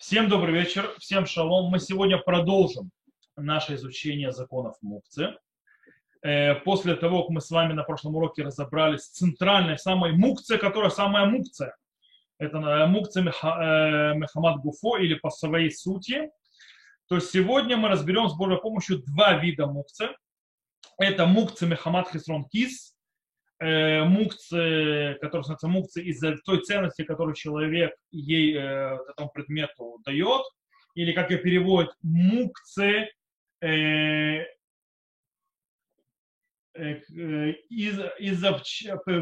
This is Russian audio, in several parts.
Всем добрый вечер, всем шалом. Мы сегодня продолжим наше изучение законов мукцы. Э, после того, как мы с вами на прошлом уроке разобрались с центральной, самой мукцией, которая самая мукция. Это э, мукция э, Мехамад Гуфо или по своей сути. То сегодня мы разберем с Божьей помощью два вида мукцы. Это мукция Мехамад Хисрон Кис э, мукцы, который становится мукцией из-за той ценности, которую человек ей, э, этому предмету дает, или как ее переводят, мукцы э, э, из, из-за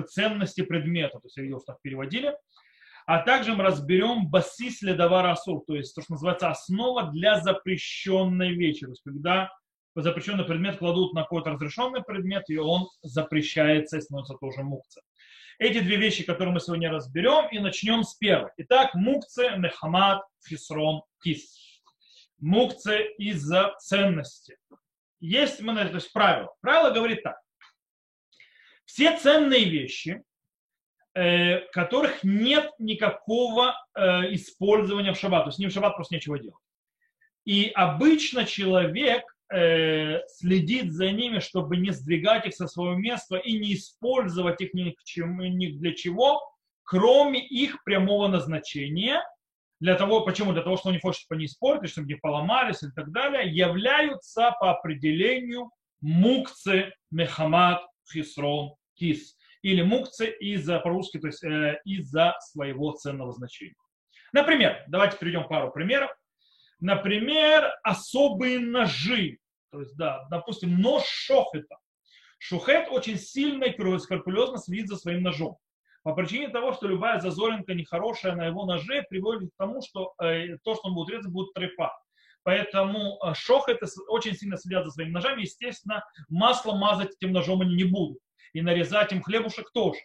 ценности предмета, то есть ее так переводили. А также мы разберем басис ледовар асур, то есть то, что называется основа для запрещенной вещи, то есть когда запрещенный предмет кладут на какой-то разрешенный предмет, и он запрещается и становится тоже мукция. Эти две вещи, которые мы сегодня разберем, и начнем с первой. Итак, мукция, мехамад, фисрон, кис. Мукция из-за ценности. Есть, мы, то есть правило. Правило говорит так. Все ценные вещи, э, которых нет никакого э, использования в шаббат, то есть с ним в шаббат просто нечего делать. И обычно человек э, следить за ними, чтобы не сдвигать их со своего места и не использовать их ни, к чему, ни для чего, кроме их прямого назначения, для того, почему? Для того, что он не хочет, чтобы они чтобы не поломались и так далее, являются по определению мукцы мехамад хисрон кис. Или мукцы из-за, по-русски, то есть э, из-за своего ценного значения. Например, давайте приведем пару примеров. Например, особые ножи. То есть, да, допустим, нож шохета. Шухет очень сильно и скрупулезно следит за своим ножом. По причине того, что любая зазоринка нехорошая на его ноже приводит к тому, что э, то, что он будет резать, будет трепа. Поэтому э, шохеты очень сильно следят за своими ножами. Естественно, масло мазать этим ножом они не будут. И нарезать им хлебушек тоже.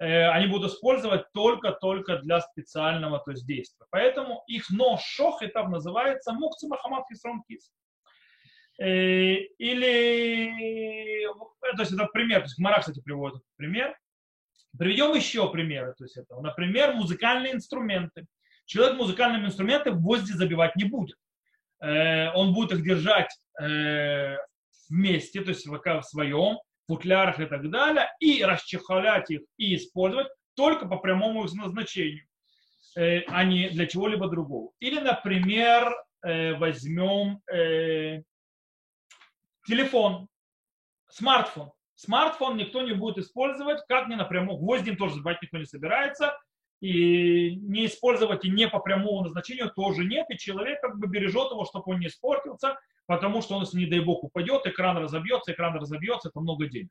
Э, они будут использовать только-только для специального то есть, действия. Поэтому их нож шохетов называется мукци махамад хисрон кис. Э, или, э, то есть это пример, то есть Мара, кстати, приводит пример. Приведем еще примеры, то есть этого. Например, музыкальные инструменты. Человек музыкальными инструментами в гвозди забивать не будет. Он будет их держать вместе, то есть в своем, футлярах и так далее, и расчехлять их и использовать только по прямому назначению, э, а не для чего-либо другого. Или, например, э, возьмем э, телефон, смартфон. Смартфон никто не будет использовать, как не напрямую. Гвоздем тоже забивать никто не собирается. И не использовать и не по прямому назначению тоже нет. И человек как бы бережет его, чтобы он не испортился, потому что он, если, не дай бог, упадет, экран разобьется, экран разобьется, это много денег.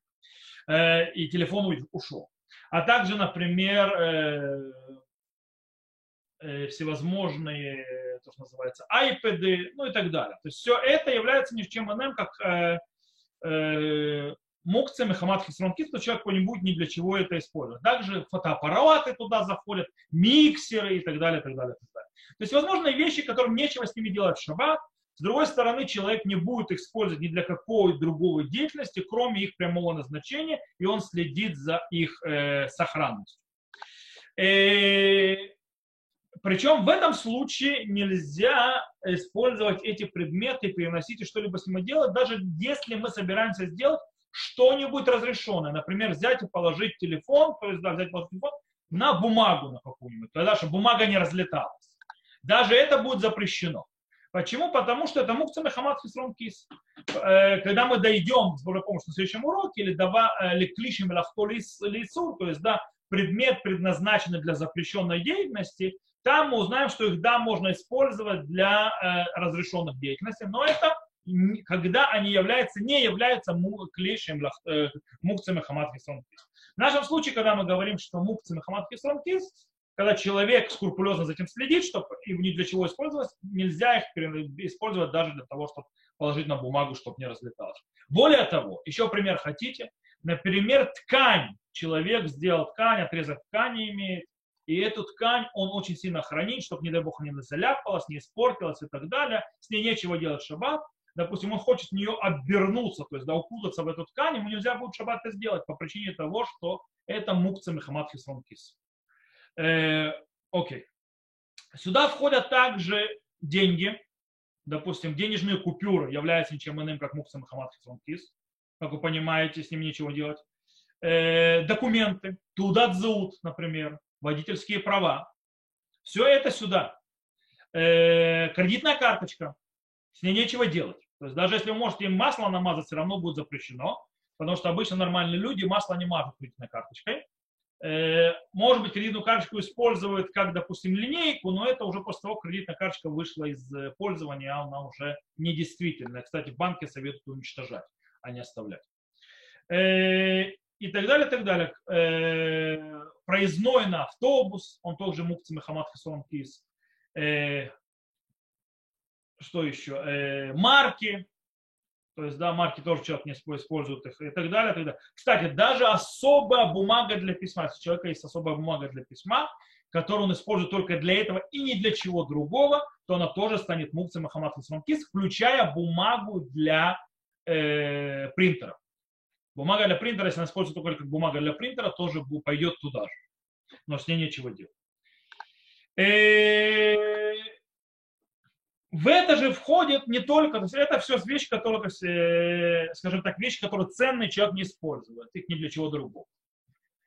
Э, и телефон ушел. А также, например, э, э, всевозможные, то, что называется, iPad, ну и так далее. То есть все это является ни в чем иным, как мукция Мехамад Хисрон Кит, то человек не ни для чего это использует. Также фотоаппараты туда заходят, миксеры и так далее, так далее, так далее. То есть, возможно, вещи, которым нечего с ними делать в шаббат, с другой стороны, человек не будет их использовать ни для какой другой деятельности, кроме их прямого назначения, и он следит за их э, сохранностью. Э, причем в этом случае нельзя использовать эти предметы, переносить и что-либо с ними делать, даже если мы собираемся сделать что-нибудь разрешенное. Например, взять и положить телефон, то есть да, взять телефон на бумагу на какую-нибудь, тогда, чтобы бумага не разлеталась. Даже это будет запрещено. Почему? Потому что это мукция мехамад хисрон кис. Э, когда мы дойдем с Божьей помощью на следующем уроке, или дава э, леклишим лицу, то есть да, предмет, предназначенный для запрещенной деятельности, там мы узнаем, что их да, можно использовать для э, разрешенных деятельностей, но это когда они являются, не являются клишем э, мукцами хамат хисрон кис. В нашем случае, когда мы говорим, что мукцами хамат хисрон кис, когда человек скрупулезно за этим следит, чтобы и ни для чего использовать, нельзя их использовать даже для того, чтобы положить на бумагу, чтобы не разлеталось. Более того, еще пример хотите, например, ткань. Человек сделал ткань, отрезок ткани имеет, и эту ткань он очень сильно хранит, чтобы, не дай бог, не заляпалась, не испортилась и так далее. С ней нечего делать шаббат. Допустим, он хочет в нее обернуться, то есть да, укутаться в эту ткань, ему нельзя будет шаббат это сделать по причине того, что это мукца мехамад хисрон кис. Э, окей. Сюда входят также деньги, допустим, денежные купюры являются ничем иным, как мукса Мухаммад Хисонкис. Как вы понимаете, с ним ничего делать. Э, документы, тудат заут, например, водительские права. Все это сюда. Э, кредитная карточка, с ней нечего делать. То есть даже если вы можете масло намазать, все равно будет запрещено, потому что обычно нормальные люди масло не мажут кредитной карточкой. Э, может быть, кредитную карточку используют как, допустим, линейку, но это уже после того, как кредитная карточка вышла из э, пользования, она уже недействительная. Кстати, в банке советуют уничтожать, а не оставлять. Э, и так далее, так далее. Проездной на автобус, он тоже мукци Мехамад Хасан Кис. Что еще? Марки, то есть, да, марки тоже человек не использует их и так далее, и так далее. Кстати, даже особая бумага для письма, если у человека есть особая бумага для письма, которую он использует только для этого и ни для чего другого, то она тоже станет мукцией Махамад Хасманкис, включая бумагу для э, принтера. Бумага для принтера, если она используется только как бумага для принтера, тоже пойдет туда же. Но с ней нечего делать. В это же входит не только, то есть это все вещи, которые, то есть, э, скажем так, вещи, которые ценный человек не использует, их ни для чего другого.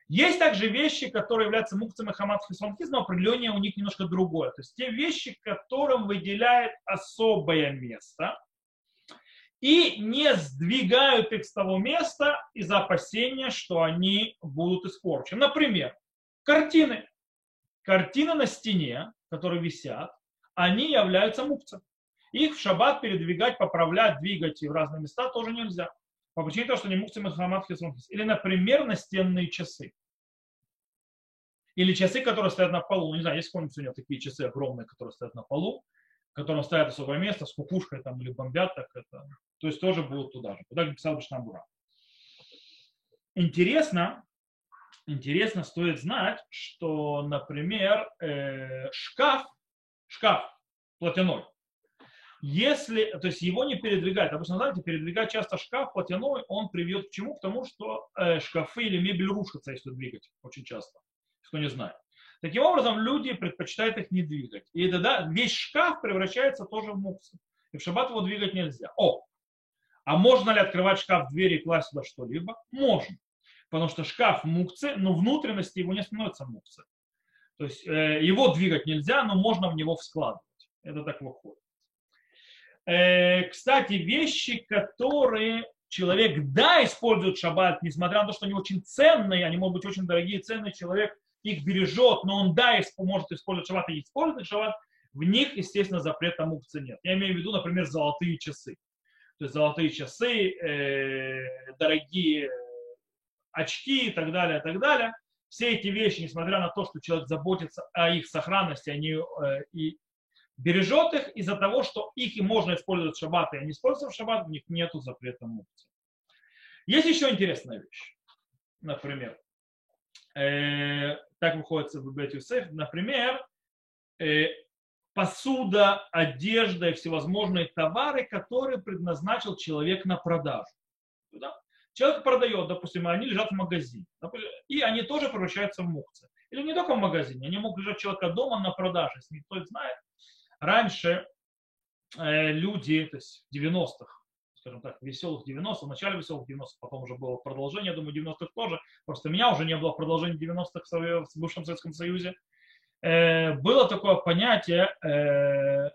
Есть также вещи, которые являются мукцем и хамат но определение у них немножко другое. То есть те вещи, которым выделяет особое место и не сдвигают их с того места из-за опасения, что они будут испорчены. Например, картины. Картины на стене, которые висят, они являются мукцем. Их в шаббат передвигать, поправлять, двигать в разные места тоже нельзя. По причине того, что не мукцем Или, например, настенные часы. Или часы, которые стоят на полу. Не знаю, есть какие-нибудь сегодня такие часы огромные, которые стоят на полу, которым стоят особое место, с кукушкой там или бомбят, так это, то есть тоже будут туда же. Куда писал Башнабура. Интересно, интересно стоит знать, что, например, э, шкаф шкаф платяной. Если, то есть его не передвигать, обычно, знаете, передвигать часто шкаф платяной, он приведет к чему? К тому, что э, шкафы или мебель рушатся, если двигать, очень часто, кто не знает. Таким образом, люди предпочитают их не двигать. И тогда весь шкаф превращается тоже в муксы. И в шаббат его двигать нельзя. О, а можно ли открывать шкаф двери и класть сюда что-либо? Можно. Потому что шкаф мукцы, но внутренности его не становится мукцы. То есть э, его двигать нельзя, но можно в него вскладывать. Это так выходит. Э, кстати, вещи, которые человек, да, использует шаббат, несмотря на то, что они очень ценные, они могут быть очень дорогие, ценные, человек их бережет, но он, да, может использовать шаббат и использовать шаббат, в них, естественно, запрета мукцы нет. Я имею в виду, например, золотые часы. То есть золотые часы, э, дорогие очки и так далее, и так далее все эти вещи, несмотря на то, что человек заботится о их сохранности, они э, и бережет их из-за того, что их и можно использовать в шаббат, и они используют в шаббат, у них нет запрета мукции. Есть еще интересная вещь. Например, э, так выходит в Бет Юсеф, например, э, посуда, одежда и всевозможные товары, которые предназначил человек на продажу. Да? Человек продает, допустим, они лежат в магазине, и они тоже превращаются в мукцы. Или не только в магазине, они могут лежать человека дома на продаже, если никто не знает. Раньше э, люди, то есть в 90-х, скажем так, веселых 90-х, в начале веселых 90-х, потом уже было продолжение, думаю, 90-х тоже, просто меня уже не было продолжения 90-х в бывшем Советском Союзе, э, было такое понятие э,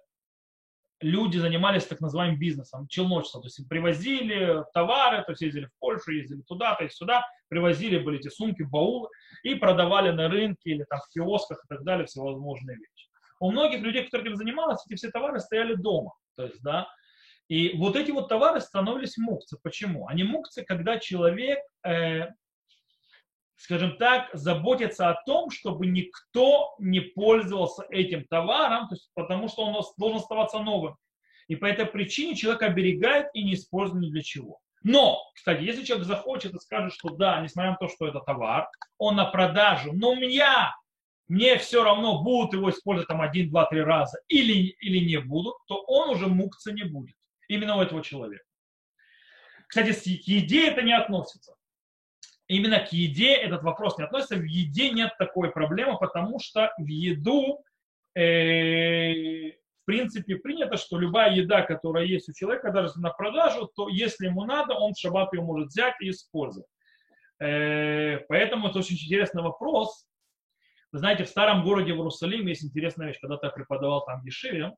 люди занимались так называемым бизнесом, челночеством. То есть привозили товары, то есть ездили в Польшу, ездили туда, то есть сюда, привозили были эти сумки, баулы и продавали на рынке или там в киосках и так далее всевозможные вещи. У многих людей, которые этим занимались, эти все товары стояли дома. То есть, да, и вот эти вот товары становились мукцы. Почему? Они мукцы, когда человек э, скажем так, заботиться о том, чтобы никто не пользовался этим товаром, то есть, потому что он должен оставаться новым. И по этой причине человек оберегает и не использует ни для чего. Но, кстати, если человек захочет и скажет, что да, несмотря на то, что это товар, он на продажу, но у меня, мне все равно, будут его использовать там один, два, три раза или, или не будут, то он уже мукться не будет. Именно у этого человека. Кстати, к еде это не относится именно к еде этот вопрос не относится. В еде нет такой проблемы, потому что в еду э, в принципе принято, что любая еда, которая есть у человека, даже если на продажу, то если ему надо, он в шаббат ее может взять и использовать. Э, поэтому это очень интересный вопрос. Вы знаете, в старом городе в Иерусалиме есть интересная вещь. Когда-то я преподавал там в Ешиве,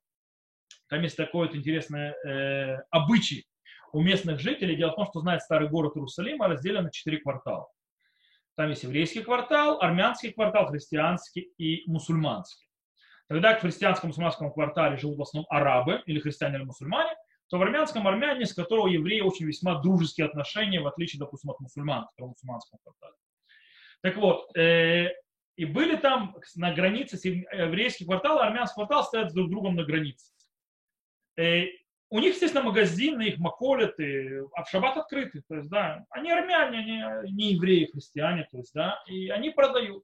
там есть такой вот интересный э, обычай у местных жителей. Дело в том, что, знает старый город Иерусалима разделен на четыре квартала. Там есть еврейский квартал, армянский квартал, христианский и мусульманский. Тогда в христианском мусульманском квартале живут в основном арабы или христиане или мусульмане, то в армянском армяне, с которого евреи очень весьма дружеские отношения, в отличие, допустим, от мусульман, в мусульманском квартале. Так вот, э, и были там на границе еврейский квартал и армянский квартал стоят друг с другом на границе. Э, у них, естественно, магазины, их маколеты, а в шаббат открыты. То есть, да, они армяне, они не евреи, христиане, то есть, да, и они продают.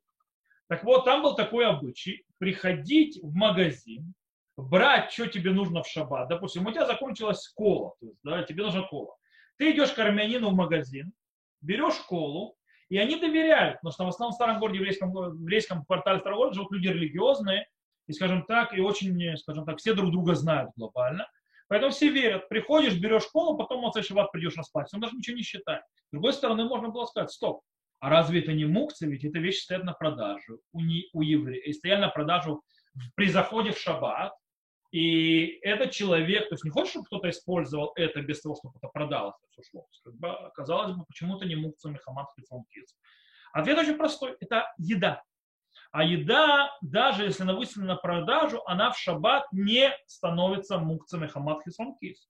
Так вот, там был такой обычай, приходить в магазин, брать, что тебе нужно в шаббат. Допустим, у тебя закончилась кола, то есть, да, тебе нужна кола. Ты идешь к армянину в магазин, берешь колу, и они доверяют, потому что в основном в старом городе, в еврейском, в еврейском квартале старого города живут люди религиозные, и, скажем так, и очень, скажем так, все друг друга знают глобально. Поэтому все верят. Приходишь, берешь колу, потом на следующий шаббат придешь расплатиться. Он даже ничего не считает. С другой стороны, можно было сказать, стоп, а разве это не мукция? Ведь эта вещь стоят на продажу у, не, у евреев. И стояли на продажу при заходе в шаббат. И этот человек, то есть не хочет, чтобы кто-то использовал это без того, чтобы это продалось, это ушло. Как бы, казалось бы, почему-то не мукция Мехамад Хицонкиц. Ответ очень простой. Это еда. А еда, даже если она выставлена на продажу, она в шаббат не становится мукцем Мехамад Хицонкиц.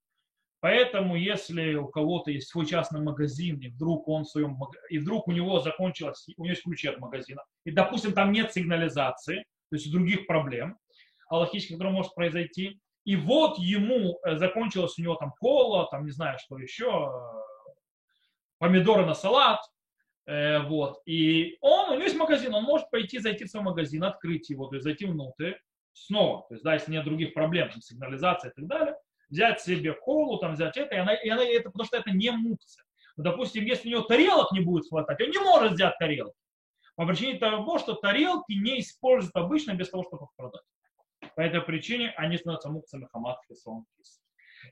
Поэтому, если у кого-то есть свой частный магазин, и вдруг он в своем, и вдруг у него закончилось, у него есть ключи от магазина, и, допустим, там нет сигнализации, то есть других проблем, аллахических, которые может произойти, и вот ему э, закончилось у него там кола, там не знаю, что еще, э, помидоры на салат, вот, и он, у него есть магазин, он может пойти, зайти в свой магазин, открыть его, то есть зайти внутрь, снова, то есть, да, если нет других проблем, там, сигнализация и так далее, взять себе колу, там, взять это, и она, и она это, потому что это не мукция. Ну, допустим, если у него тарелок не будет хватать, он не может взять тарелки. По причине того, что тарелки не используют обычно без того, чтобы их продать. По этой причине они становятся мукцами хамат хисон кис.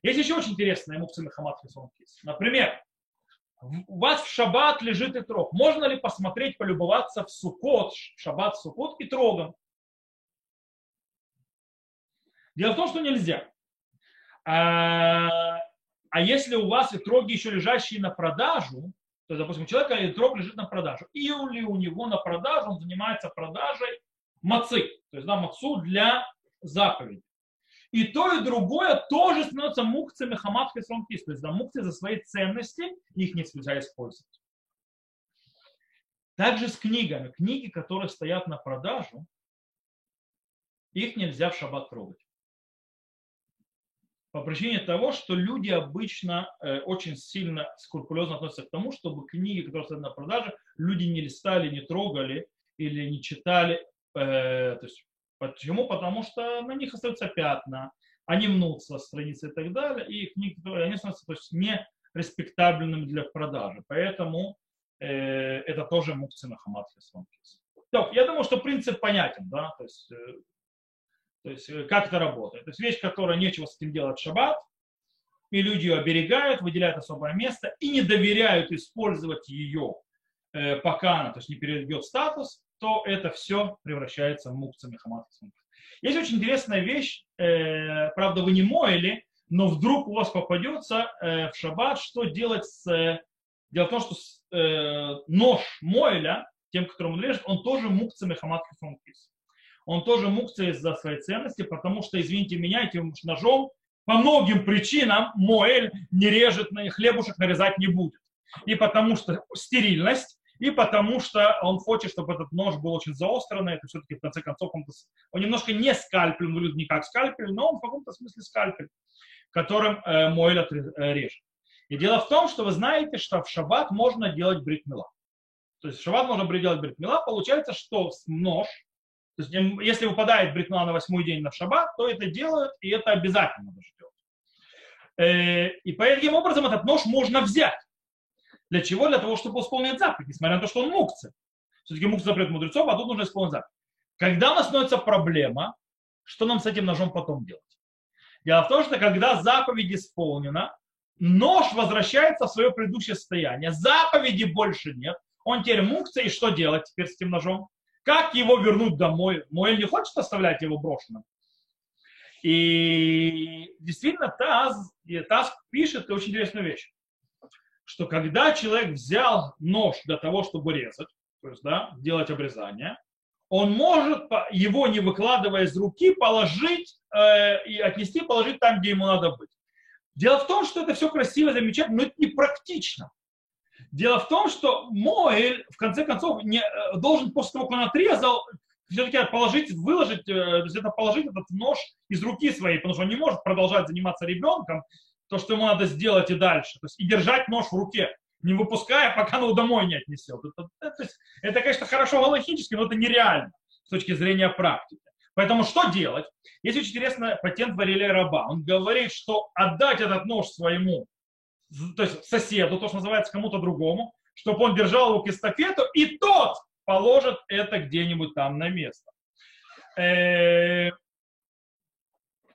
Есть еще очень интересные мукцами хамат хисон кис. Например, у вас в шаббат лежит и трог. Можно ли посмотреть, полюбоваться в сукот, в шаббат сукот и трогом? Дело в том, что нельзя. А, а если у вас и троги еще лежащие на продажу, то, допустим, у человека и трог лежит на продажу, или у него на продажу он занимается продажей мацы, то есть да, мацу для заповеди. И то, и другое тоже становится мукциями хамат хесрон То есть да, мукции за свои ценности их нельзя использовать. Также с книгами. Книги, которые стоят на продажу, их нельзя в шаббат трогать. По причине того, что люди обычно э, очень сильно скрупулезно относятся к тому, чтобы книги, которые стоят на продаже, люди не листали, не трогали или не читали. Э, то есть Почему? Потому что на них остаются пятна, они мнутся страницы и так далее, и книги, они становятся то есть, не респектабельными для продажи. Поэтому э, это тоже мукцина хамат Так, я думаю, что принцип понятен, да, то есть, э, то есть э, как это работает. То есть вещь, которая нечего с этим делать в шаббат, и люди ее оберегают, выделяют особое место и не доверяют использовать ее, э, пока она то есть, не перейдет статус, то это все превращается в мукцами хамат Есть очень интересная вещь, э, правда, вы не моили, но вдруг у вас попадется э, в шаббат, что делать с... Э, дело в том, что с, э, нож Моэля, тем, которому он лежит, он тоже мукцами хамат Он тоже мукция из-за своей ценности, потому что, извините меня, этим ножом по многим причинам Моэль не режет, хлебушек нарезать не будет. И потому что стерильность, и потому что он хочет, чтобы этот нож был очень заостренный, это все-таки в конце концов он, он немножко не скальпель, он выглядит не как скальпель, но он в каком-то смысле скальпель, которым э, Моэль э, режет. И дело в том, что вы знаете, что в шаббат можно делать бритмила. То есть в шаббат можно делать бритмила, получается, что нож, то есть если выпадает бритмила на восьмой день на шаббат, то это делают, и это обязательно даже делать. Э, и по таким образом этот нож можно взять. Для чего? Для того, чтобы исполнить заповедь, несмотря на то, что он мукция. Все-таки мукция запрет мудрецов, а тут нужно исполнить заповедь. Когда у нас становится проблема, что нам с этим ножом потом делать? Дело в том, что когда заповедь исполнена, нож возвращается в свое предыдущее состояние. Заповеди больше нет. Он теперь мукция, и что делать теперь с этим ножом? Как его вернуть домой? Моэль не хочет оставлять его брошенным. И действительно, Таз, Таз пишет очень интересную вещь, что когда человек взял нож для того, чтобы резать, то есть да, делать обрезание, он может его, не выкладывая из руки, положить э, и отнести, положить там, где ему надо быть. Дело в том, что это все красиво, замечательно, но это не практично. Дело в том, что Моэль, в конце концов, не, э, должен после того, как он отрезал, все-таки положить, выложить, э, то есть это положить этот нож из руки своей, потому что он не может продолжать заниматься ребенком, то, что ему надо сделать и дальше. То есть и держать нож в руке, не выпуская, пока он его домой не отнесет. Это, это, это, конечно, хорошо галактически, но это нереально с точки зрения практики. Поэтому что делать? Есть очень интересный патент Варилия Раба. Он говорит, что отдать этот нож своему, то есть соседу, то, что называется кому-то другому, чтобы он держал его к эстафету, и тот положит это где-нибудь там на место.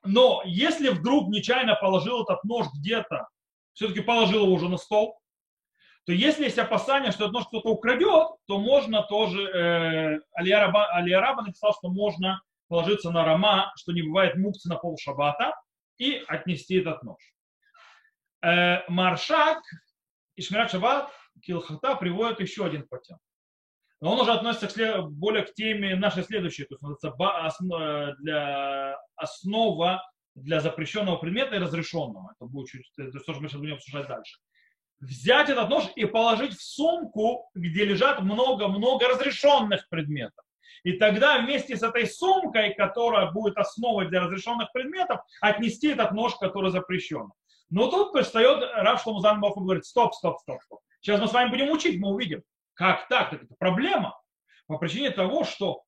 Но если вдруг нечаянно положил этот нож где-то, все-таки положил его уже на стол, то если есть опасение, что этот нож кто-то украдет, то можно тоже, э, Алияраба написал, что можно положиться на Рама, что не бывает мукцы на пол шабата, и отнести этот нож. Э, Маршак и Шмират Шаббат Килхата приводит еще один патент. Но он уже относится к, более к теме нашей следующей, то есть называется для основа для запрещенного предмета и разрешенного. Это будет чуть, это то, что мы сейчас будем обсуждать дальше. Взять этот нож и положить в сумку, где лежат много-много разрешенных предметов. И тогда вместе с этой сумкой, которая будет основой для разрешенных предметов, отнести этот нож, который запрещен. Но тут встает Рав Шломузан Баху говорит, стоп, стоп, стоп, стоп. Сейчас мы с вами будем учить, мы увидим. Как так? Это проблема. По причине того, что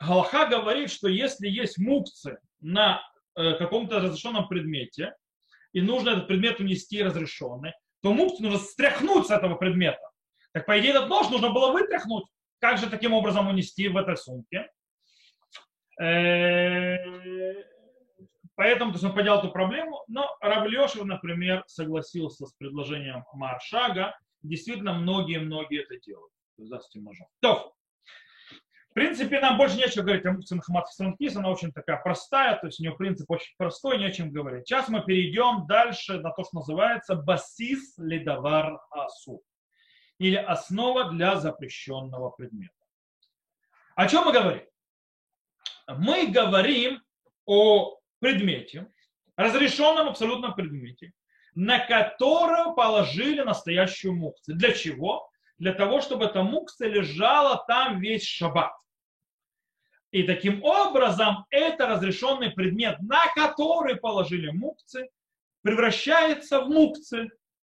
Галаха говорит, что если есть мукцы на э, каком-то разрешенном предмете, и нужно этот предмет унести разрешенный, то мукцы нужно стряхнуть с этого предмета. Так, по идее, этот нож нужно было вытряхнуть. Как же таким образом унести в этой сумке? Э, поэтому то есть он поднял эту проблему, но Равлешев, например, согласился с предложением Маршага, действительно многие-многие это делают. Да, с этим ножом. То, в принципе, нам больше нечего говорить о муксе Нахамат Франкис, она очень такая простая, то есть у нее принцип очень простой, не о чем говорить. Сейчас мы перейдем дальше на то, что называется басис ледавар асу, или основа для запрещенного предмета. О чем мы говорим? Мы говорим о предмете, разрешенном абсолютном предмете, на которую положили настоящую мукцию. Для чего? Для того, чтобы эта мукция лежала там весь шаббат. И таким образом это разрешенный предмет, на который положили мукцы, превращается в мукцы.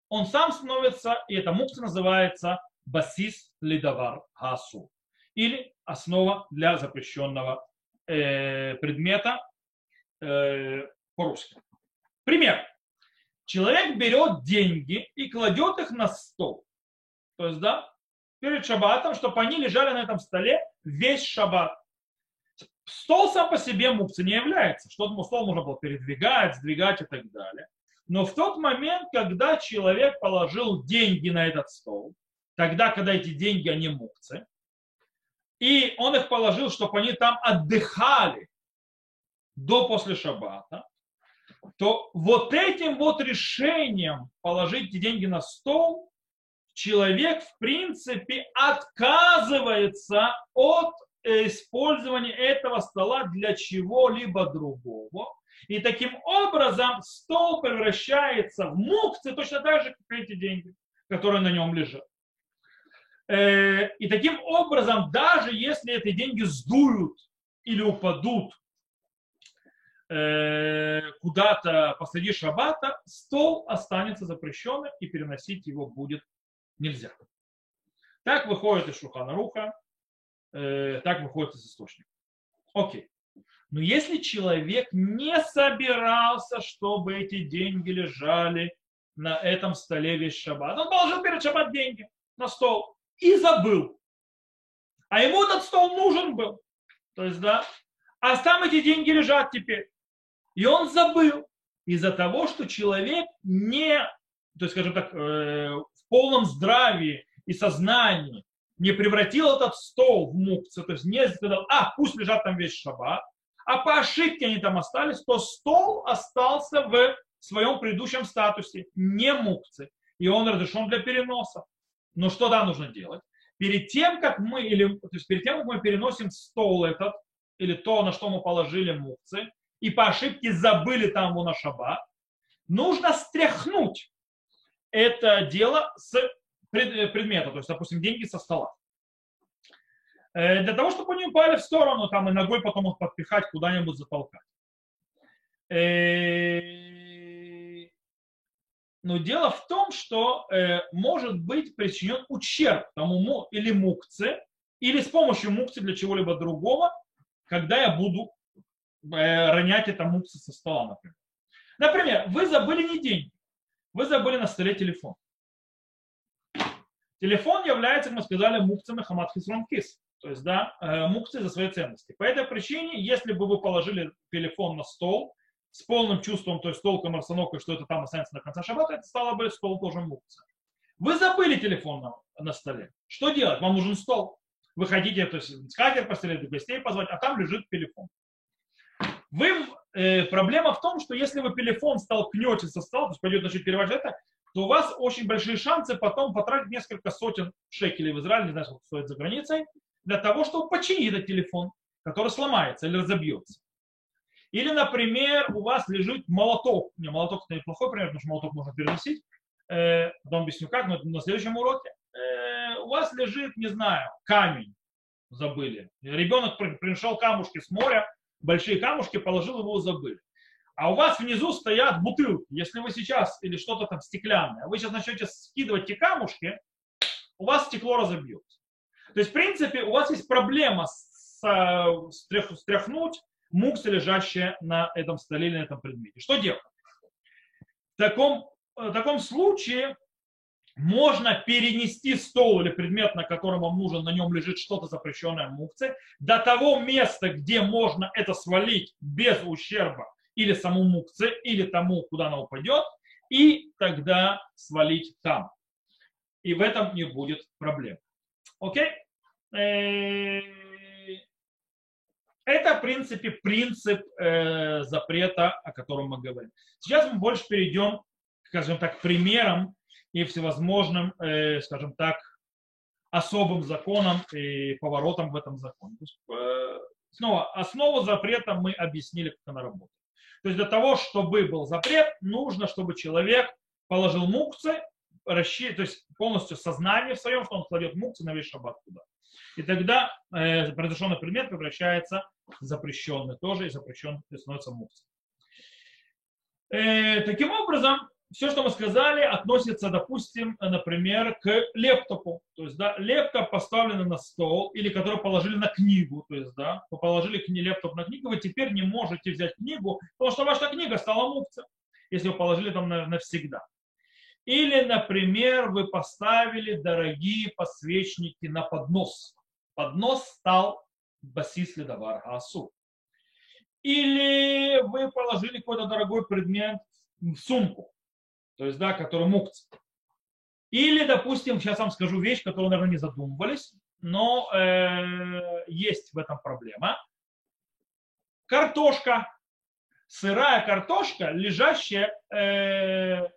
Он сам становится, и эта мукция называется басис лидавар хасу. Или основа для запрещенного э, предмета э, по-русски. Пример человек берет деньги и кладет их на стол. То есть, да, перед шаббатом, чтобы они лежали на этом столе весь шаббат. Стол сам по себе мукцы не является. Что-то стол можно было передвигать, сдвигать и так далее. Но в тот момент, когда человек положил деньги на этот стол, тогда, когда эти деньги, они мукцы, и он их положил, чтобы они там отдыхали до после шаббата, то вот этим вот решением положить деньги на стол, человек в принципе отказывается от использования этого стола для чего-либо другого. И таким образом стол превращается в мукцы точно так же, как эти деньги, которые на нем лежат. Э, и таким образом, даже если эти деньги сдуют или упадут Э, куда-то посреди шаббата, стол останется запрещенным и переносить его будет нельзя. Так выходит из Шухана Руха, э, так выходит из источника. Окей. Но если человек не собирался, чтобы эти деньги лежали на этом столе весь шаббат, он положил перед шаббат деньги на стол и забыл. А ему этот стол нужен был. То есть, да, А там эти деньги лежат теперь. И он забыл из-за того, что человек не, то есть, скажем так, э, в полном здравии и сознании не превратил этот стол в мукцы, то есть не сказал, а, пусть лежат там весь шаббат, а по ошибке они там остались, то стол остался в своем предыдущем статусе, не мукцы, и он разрешен для переноса. Но что да нужно делать? Перед тем, как мы, или, то есть перед тем, как мы переносим стол этот, или то, на что мы положили мукцы, и по ошибке забыли там на шаббат, нужно стряхнуть это дело с предмета, то есть, допустим, деньги со стола. Э, для того, чтобы они упали в сторону, там и ногой потом их подпихать, куда-нибудь затолкать. Э, но дело в том, что э, может быть причинен ущерб тому или мукце, или с помощью мукцы для чего-либо другого, когда я буду ронять это мукцы со стола, например. Например, вы забыли не деньги, вы забыли на столе телефон. Телефон является, как мы сказали, мукцем и хамат хисрон кис. То есть, да, э, мукцы за свои ценности. По этой причине, если бы вы положили телефон на стол с полным чувством, то есть толком расстановкой, что это там останется на конце шаббата, это стало бы стол тоже мукца. Вы забыли телефон на, на столе. Что делать? Вам нужен стол. Вы хотите, то есть, хакер постелить, гостей позвать, а там лежит телефон. Вы, э, проблема в том, что если вы телефон столкнете со столом, то есть пойдет начать переводить это, то у вас очень большие шансы потом потратить несколько сотен шекелей в Израиле, не знаю, сколько стоит за границей, для того, чтобы починить этот телефон, который сломается или разобьется. Или, например, у вас лежит молоток. Не, молоток это неплохой пример, потому что молоток можно переносить. Э, потом объясню как, но на следующем уроке. Э, у вас лежит, не знаю, камень. Забыли. Ребенок принесел камушки с моря, большие камушки, положил его, забыли. А у вас внизу стоят бутылки. Если вы сейчас, или что-то там стеклянное, вы сейчас начнете скидывать те камушки, у вас стекло разобьется. То есть, в принципе, у вас есть проблема с, стрях, стряхнуть муксы, лежащие на этом столе или на этом предмете. Что делать? В таком, в таком случае можно перенести стол или предмет, на котором вам нужен, на нем лежит что-то запрещенное мукцы, до того места, где можно это свалить без ущерба или саму мукце, или тому, куда она упадет, и тогда свалить там. И в этом не будет проблем. Окей? Э, это, в принципе, принцип э, запрета, о котором мы говорим. Сейчас мы больше перейдем, скажем так, к примерам и всевозможным, э, скажем так, особым законам и поворотам в этом законе. есть, снова, основу запрета мы объяснили, как она работает. То есть для того, чтобы был запрет, нужно, чтобы человек положил мукцы расщи, то есть полностью сознание в своем, что он кладет мукцы на весь шаббат туда. И тогда э, разрешенный предмет превращается в запрещенный тоже, и запрещенный становится мукцем. Э, таким образом, все, что мы сказали, относится, допустим, например, к лептопу. То есть, да, лептоп поставленный на стол или который положили на книгу. То есть, да, вы положили лептоп на книгу, вы теперь не можете взять книгу, потому что ваша книга стала мукцем, если вы положили там навсегда. Или, например, вы поставили дорогие подсвечники на поднос. Поднос стал басис ледовар асу. Или вы положили какой-то дорогой предмет в сумку, то есть, да, который мукц. Или, допустим, сейчас вам скажу вещь, которую, наверное, не задумывались, но э, есть в этом проблема. Картошка, сырая картошка, лежащая э,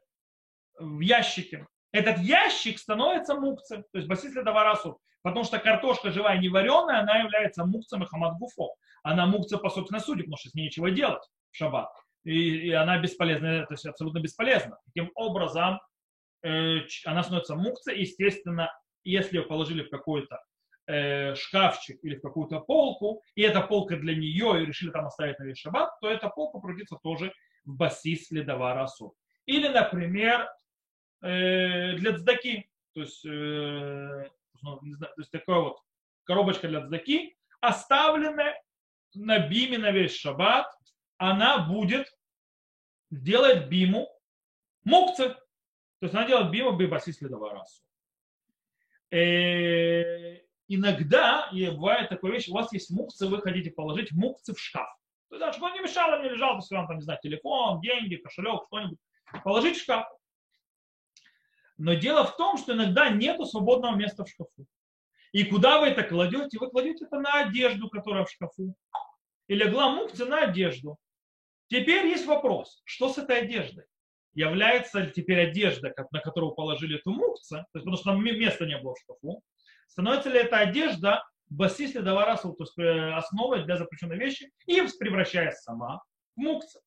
в ящике. Этот ящик становится мукцем, то есть басис ледоварасу, потому что картошка живая не вареная, она является мукцем и хамадгуфо. Она мукца по собственной сути, потому что с ней нечего делать в шаббат. И, и она бесполезна, то есть абсолютно бесполезна. Таким образом, э, она становится мукцей, естественно, если ее положили в какой-то э, шкафчик или в какую-то полку, и эта полка для нее, и решили там оставить на весь шаббат, то эта полка превратится тоже в басис ледоварасу. Или, например, э, для цдаки, то есть, э, ну, не знаю, то есть такая вот коробочка для цдаки, оставленная на биме на весь шаббат, она будет делать биму мукцы. То есть она делает биму бибаси следоварасу. Э, иногда, и бывает такая вещь, у вас есть мукцы, вы хотите положить мукцы в шкаф. То есть, чтобы он не мешал, не лежал, если вам там, не знаю, телефон, деньги, кошелек, что-нибудь. Положить в шкаф. Но дело в том, что иногда нет свободного места в шкафу. И куда вы это кладете? Вы кладете это на одежду, которая в шкафу. И легла мукция на одежду. Теперь есть вопрос, что с этой одеждой? Является ли теперь одежда, на которую положили эту мукцию, то есть, потому что там места не было в шкафу, становится ли эта одежда басис ледоварасу, то есть э, основой для запрещенной вещи, и превращается сама в мукцию.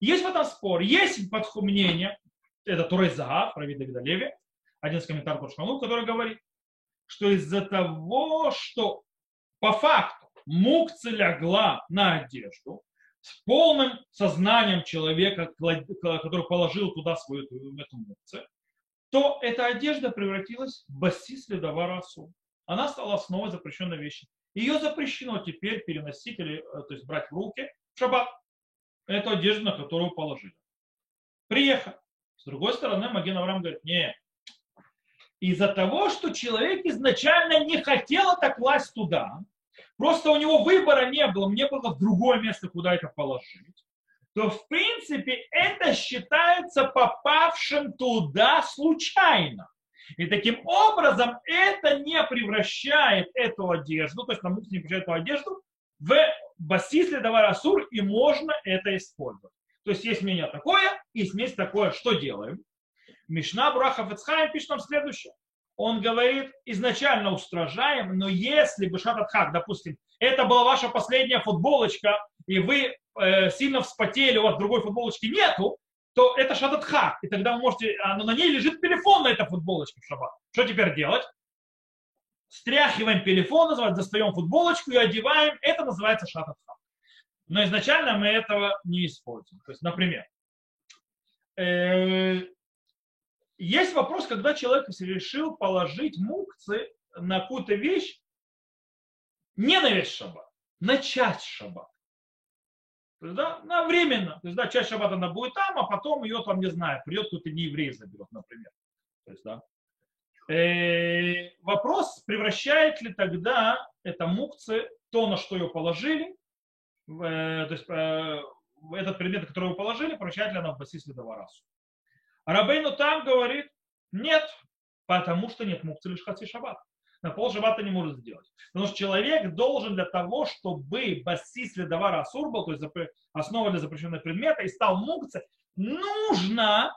Есть в этом спор, есть мнение, это Турейзага, Равид Давида Леви, один из комментаторов Куршхану, который говорит, что из-за того, что по факту мукция лягла на одежду, с полным сознанием человека, который положил туда свою эту мукцию, то эта одежда превратилась в басис ледовара Она стала основой запрещенной вещи. Ее запрещено теперь переносить или, э, то есть брать в руки в шаббат. Эту одежду, на которую положили. Приехали. С другой стороны, Маген Авраам говорит, нет, из-за того, что человек изначально не хотел это класть туда, просто у него выбора не было, мне было другое место, куда это положить, то в принципе это считается попавшим туда случайно. И таким образом это не превращает эту одежду, то есть нам не превращает эту одежду в басис ледовар асур, и можно это использовать. То есть есть мнение такое, и есть такое, что делаем. Мишна Браха Фецхайм пишет нам следующее. Он говорит, изначально устражаем, но если бы Шататхак, допустим, это была ваша последняя футболочка, и вы э, сильно вспотели, у вас другой футболочки нету, то это шататхак. И тогда вы можете, а, но на ней лежит телефон на этой футболочке в шаббат. Что теперь делать? Стряхиваем телефон, называется, достаем футболочку и одеваем. Это называется шататхак. Но изначально мы этого не используем. То есть, например, э, есть вопрос, когда человек решил положить мукцы на какую-то вещь, не на весь шаббат, на часть шаббат. То есть, да, на временно. То есть, да, часть шаббата она будет там, а потом ее там, не знаю, придет кто-то не еврей заберет, например. То есть, да. Э, вопрос, превращает ли тогда это мукцы, то, на что ее положили, Э, то есть э, этот предмет, который вы положили, превращает ли она в басис ледоварасу. А Рабейну там говорит, нет, потому что нет мукцы лишь хаци шаббат. На пол шаббата не может сделать. Потому что человек должен для того, чтобы басис ледовара асур был, то есть основа для запрещенного предмета, и стал мукцы, нужно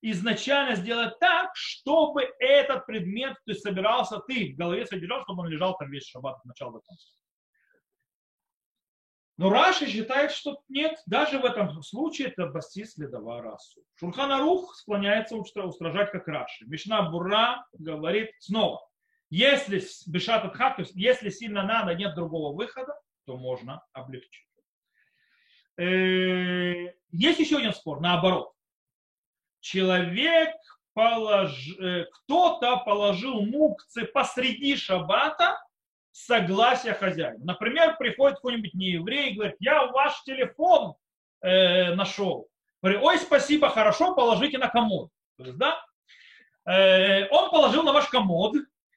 изначально сделать так, чтобы этот предмет, то есть собирался, ты в голове содержал, чтобы он лежал там весь шаббат от начала до конца. Но Раши считает, что нет, даже в этом случае это басис ледова расу. Шурханарух склоняется устражать как Раши. Мишна Бура говорит снова, если бешат то есть если сильно надо, нет другого выхода, то можно облегчить. Э, есть еще один спор, наоборот. Человек полож... Э, кто-то положил мукцы посреди шаббата, согласия хозяина. Например, приходит какой-нибудь нееврей и говорит, я ваш телефон э, нашел. Говорит, ой, спасибо, хорошо, положите на комод. То да? э, он положил на ваш комод,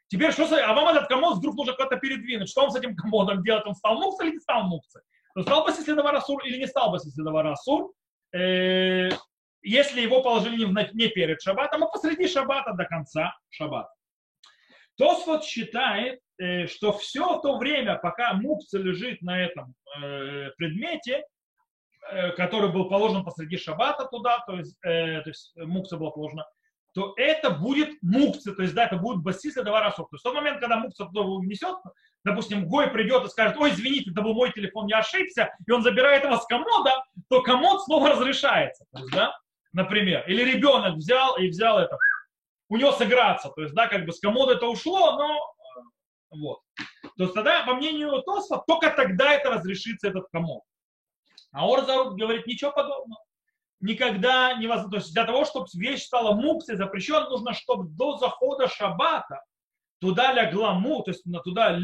теперь что, а вам этот комод вдруг нужно куда-то передвинуть. Что он с этим комодом делает? Он стал мукса или не стал мукса? Он стал бы следовар Асур или не стал бы следовар Асур? Э, если его положили не, не перед шаббатом, а посреди шаббата до конца шаббата. Тосфот считает, что все то время, пока мукца лежит на этом э, предмете, э, который был положен посреди шаббата туда, то есть, то есть мукца была положена, то это будет мукция, то есть да, это будет басиса два раза. То есть в тот момент, когда мукция туда внесет, допустим, Гой придет и скажет, ой, извините, это был мой телефон, я ошибся, и он забирает его с комода, то комод снова разрешается. То есть, да, например. Или ребенок взял и взял это, у него. То есть, да, как бы с комода это ушло, но вот. То есть тогда, по мнению Тосфа, только тогда это разрешится этот комод. А Орзарут говорит, ничего подобного. Никогда не возможно. То есть для того, чтобы вещь стала муксой запрещен, нужно, чтобы до захода шаббата туда лягла му, то есть туда э,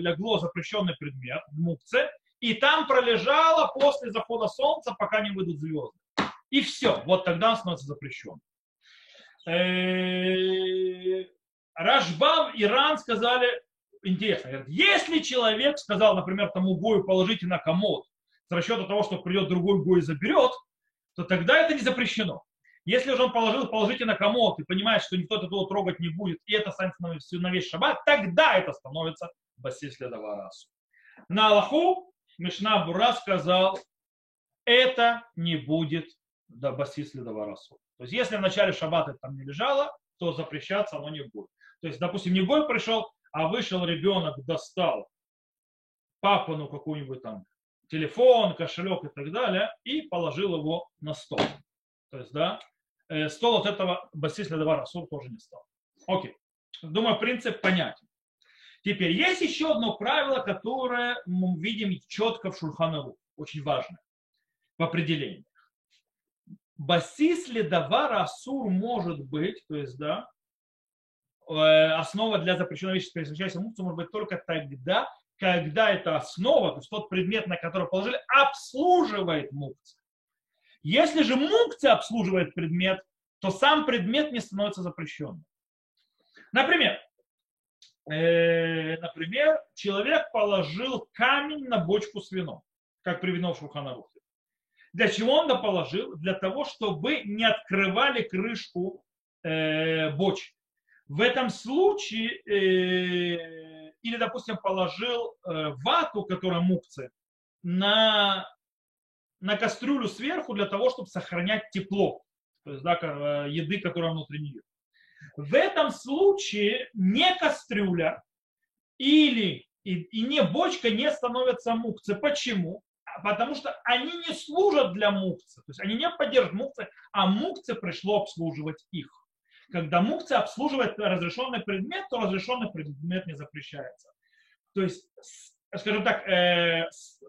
лягло запрещенный предмет, мукце, и там пролежало после захода солнца, пока не выйдут звезды. И все, вот тогда он становится запрещен. Э, Рашбам Иран сказали, интересно, если человек сказал, например, тому гою положите на комод с расчетом того, что придет другой гой и заберет, то тогда это не запрещено. Если же он положил, положите на комод и понимает, что никто этого трогать не будет, и это становится на весь шаббат, тогда это становится басис ледоварасу. На Аллаху Мишна Бура сказал, это не будет да, басис ледоварасу. То есть если в начале шаббата там не лежало, то запрещаться оно не будет. То есть, допустим, не гой пришел, а вышел ребенок, достал папу, ну, какую-нибудь там телефон, кошелек и так далее, и положил его на стол. То есть, да, э, стол от этого басис ледовара сур тоже не стал. Окей. Думаю, принцип понятен. Теперь есть еще одно правило, которое мы видим четко в Шульханову, очень важное в определении. Басис ледовара асур может быть, то есть, да, основа для запрещенной вещи, пересвящающейся мукцию, может быть только тогда, когда эта основа, то есть тот предмет, на который положили, обслуживает мукцию. Если же мукция обслуживает предмет, то сам предмет не становится запрещенным. Например, э, например, человек положил камень на бочку с вином, как при вино в Шуханарухе. Для чего он это положил? Для того, чтобы не открывали крышку э, бочки. В этом случае, э, или, допустим, положил э, вату, которая мукция, на, на кастрюлю сверху для того, чтобы сохранять тепло, то есть да, э, еды, которая внутри нее. В этом случае не кастрюля или и, и не бочка не становятся мукцией. Почему? потому что они не служат для мукцы, то есть они не поддерживают мукцы, а мукце пришло обслуживать их. Когда мукция обслуживает разрешенный предмет, то разрешенный предмет не запрещается. То есть, скажем так, э,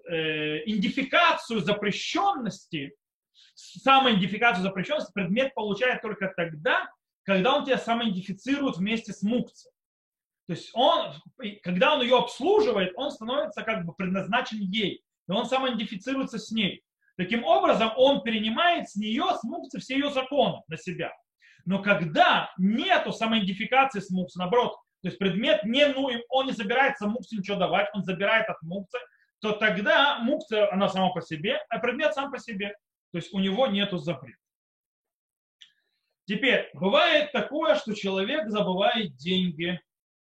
э, идентификацию запрещенности, самоидентификацию запрещенности предмет получает только тогда, когда он тебя самоидентифицирует вместе с мукцией. То есть он, когда он ее обслуживает, он становится как бы предназначен ей и он самоидентифицируется с ней. Таким образом, он перенимает с нее, с мукцы, все ее законы на себя. Но когда нету самоидентификации с мукцей, наоборот, то есть предмет не, ну, он не собирается мукце ничего давать, он забирает от мукцы, то тогда мукция, она сама по себе, а предмет сам по себе. То есть у него нету запрета. Теперь, бывает такое, что человек забывает деньги